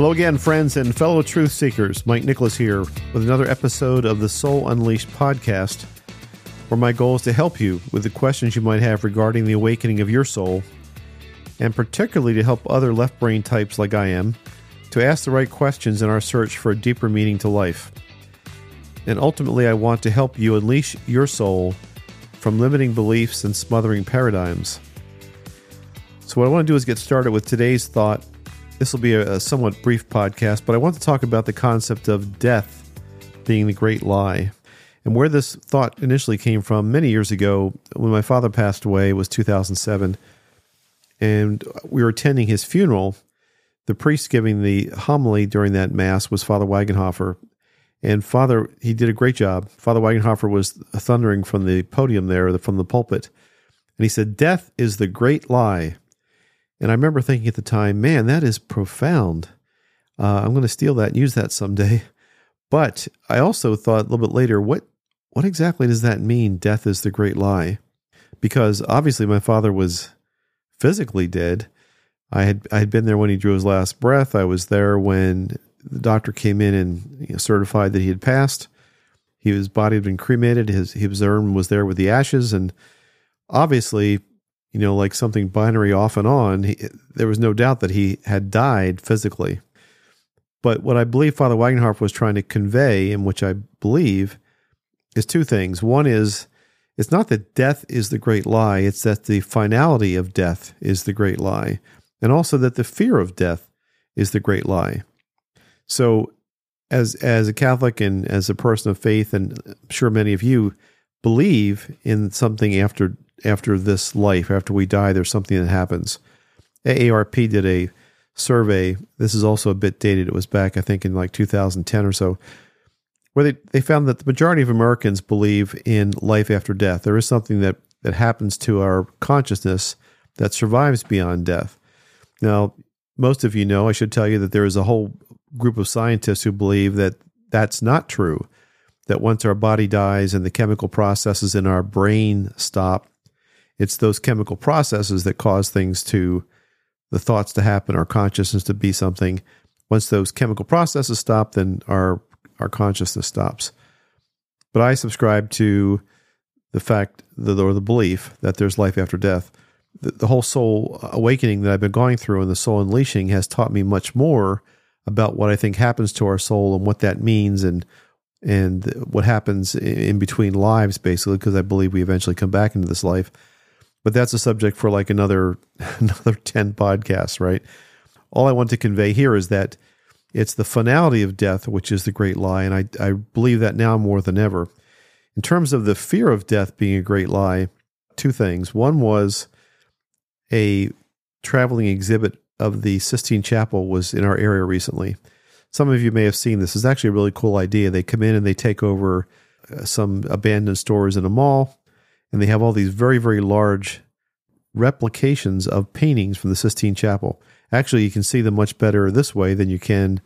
Hello again, friends and fellow truth seekers. Mike Nicholas here with another episode of the Soul Unleashed podcast, where my goal is to help you with the questions you might have regarding the awakening of your soul, and particularly to help other left brain types like I am to ask the right questions in our search for a deeper meaning to life. And ultimately, I want to help you unleash your soul from limiting beliefs and smothering paradigms. So, what I want to do is get started with today's thought. This will be a, a somewhat brief podcast, but I want to talk about the concept of death being the great lie. And where this thought initially came from many years ago, when my father passed away, was 2007. And we were attending his funeral. The priest giving the homily during that mass was Father Wagenhofer. And Father, he did a great job. Father Wagenhofer was thundering from the podium there, from the pulpit. And he said, Death is the great lie. And I remember thinking at the time, man, that is profound. Uh, I'm going to steal that and use that someday. But I also thought a little bit later, what what exactly does that mean? Death is the great lie, because obviously my father was physically dead. I had I had been there when he drew his last breath. I was there when the doctor came in and you know, certified that he had passed. His body had been cremated. His his urn was there with the ashes, and obviously, you know, like something binary off and on. He, there was no doubt that he had died physically. But what I believe Father Wagenhofer was trying to convey, and which I believe, is two things. One is it's not that death is the great lie, it's that the finality of death is the great lie, and also that the fear of death is the great lie. So, as as a Catholic and as a person of faith, and I'm sure many of you believe in something after after this life, after we die, there's something that happens. AARP did a survey. This is also a bit dated. It was back, I think, in like 2010 or so, where they, they found that the majority of Americans believe in life after death. There is something that, that happens to our consciousness that survives beyond death. Now, most of you know, I should tell you that there is a whole group of scientists who believe that that's not true. That once our body dies and the chemical processes in our brain stop, it's those chemical processes that cause things to, the thoughts to happen, our consciousness to be something. Once those chemical processes stop, then our our consciousness stops. But I subscribe to the fact or the belief that there's life after death. The, the whole soul awakening that I've been going through and the soul unleashing has taught me much more about what I think happens to our soul and what that means and and what happens in between lives basically because I believe we eventually come back into this life. But that's a subject for like another another 10 podcasts, right? All I want to convey here is that it's the finality of death which is the great lie and I I believe that now more than ever. In terms of the fear of death being a great lie, two things. One was a traveling exhibit of the Sistine Chapel was in our area recently. Some of you may have seen this. It's actually a really cool idea. They come in and they take over uh, some abandoned stores in a mall, and they have all these very, very large replications of paintings from the Sistine Chapel. Actually, you can see them much better this way than you can.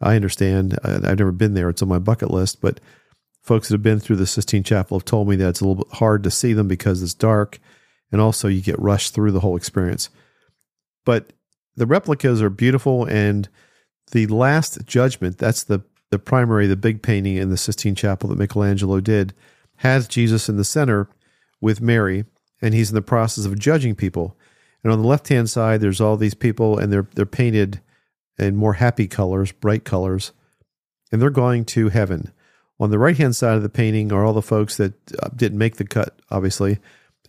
I understand. Uh, I've never been there. It's on my bucket list, but folks that have been through the Sistine Chapel have told me that it's a little bit hard to see them because it's dark, and also you get rushed through the whole experience. But the replicas are beautiful and the last judgment that's the the primary the big painting in the sistine chapel that michelangelo did has jesus in the center with mary and he's in the process of judging people. And on the left hand side there's all these people and they're they're painted in more happy colors bright colors and they're going to heaven. On the right hand side of the painting are all the folks that uh, didn't make the cut obviously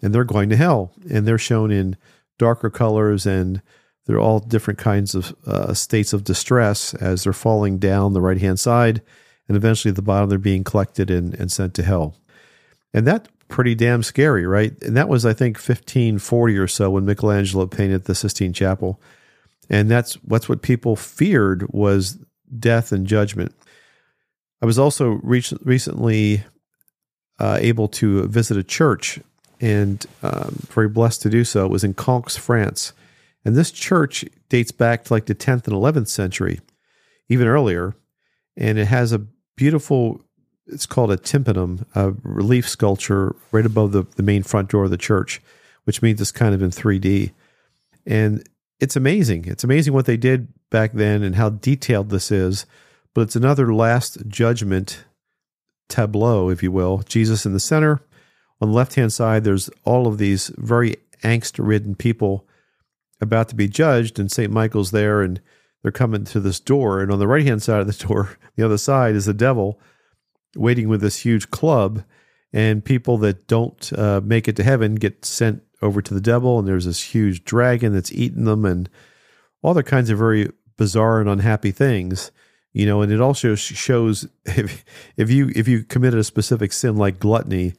and they're going to hell. And they're shown in darker colors and they're all different kinds of uh, states of distress as they're falling down the right hand side, and eventually at the bottom they're being collected and, and sent to hell. And that's pretty damn scary, right? And that was, I think, 1540 or so when Michelangelo painted the Sistine Chapel. And that's what's what people feared was death and judgment. I was also recently uh, able to visit a church and um, very blessed to do so. It was in Conques, France. And this church dates back to like the 10th and 11th century, even earlier. And it has a beautiful, it's called a tympanum, a relief sculpture right above the, the main front door of the church, which means it's kind of in 3D. And it's amazing. It's amazing what they did back then and how detailed this is, but it's another last judgment tableau, if you will. Jesus in the center. On the left hand side, there's all of these very angst ridden people about to be judged, and St. Michael's there, and they're coming to this door. And on the right hand side of the door, the other side is the devil waiting with this huge club. And people that don't uh, make it to heaven get sent over to the devil, and there's this huge dragon that's eating them, and all the kinds of very bizarre and unhappy things you know and it also shows if if you if you committed a specific sin like gluttony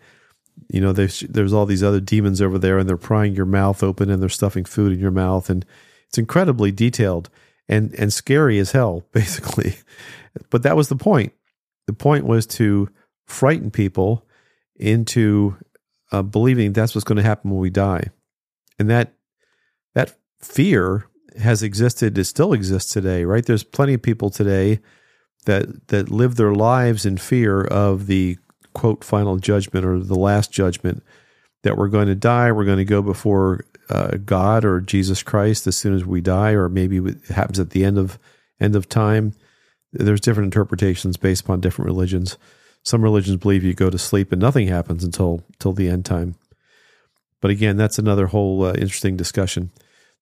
you know there's there's all these other demons over there and they're prying your mouth open and they're stuffing food in your mouth and it's incredibly detailed and and scary as hell basically but that was the point the point was to frighten people into uh, believing that's what's going to happen when we die and that that fear has existed, it still exists today, right? There's plenty of people today that that live their lives in fear of the quote final judgment or the last judgment that we're going to die, we're going to go before uh, God or Jesus Christ as soon as we die, or maybe it happens at the end of end of time. There's different interpretations based upon different religions. Some religions believe you go to sleep and nothing happens until until the end time. But again, that's another whole uh, interesting discussion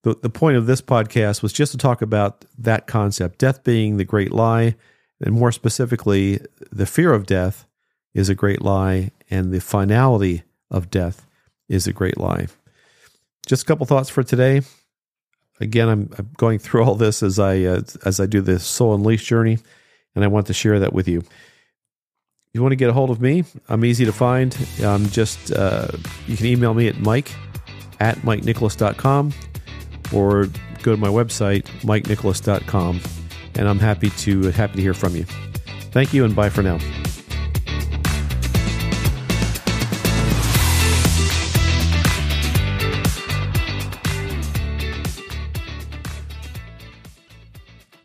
the, the point of this podcast was just to talk about that concept death being the great lie, and more specifically, the fear of death is a great lie, and the finality of death is a great lie. Just a couple thoughts for today. Again, I'm, I'm going through all this as I uh, as I do the Soul Unleashed journey, and I want to share that with you. If you want to get a hold of me, I'm easy to find. I'm just uh, you can email me at mike at mikenicholas.com or go to my website, mikenicholas.com, and I'm happy to happy to hear from you. Thank you and bye for now.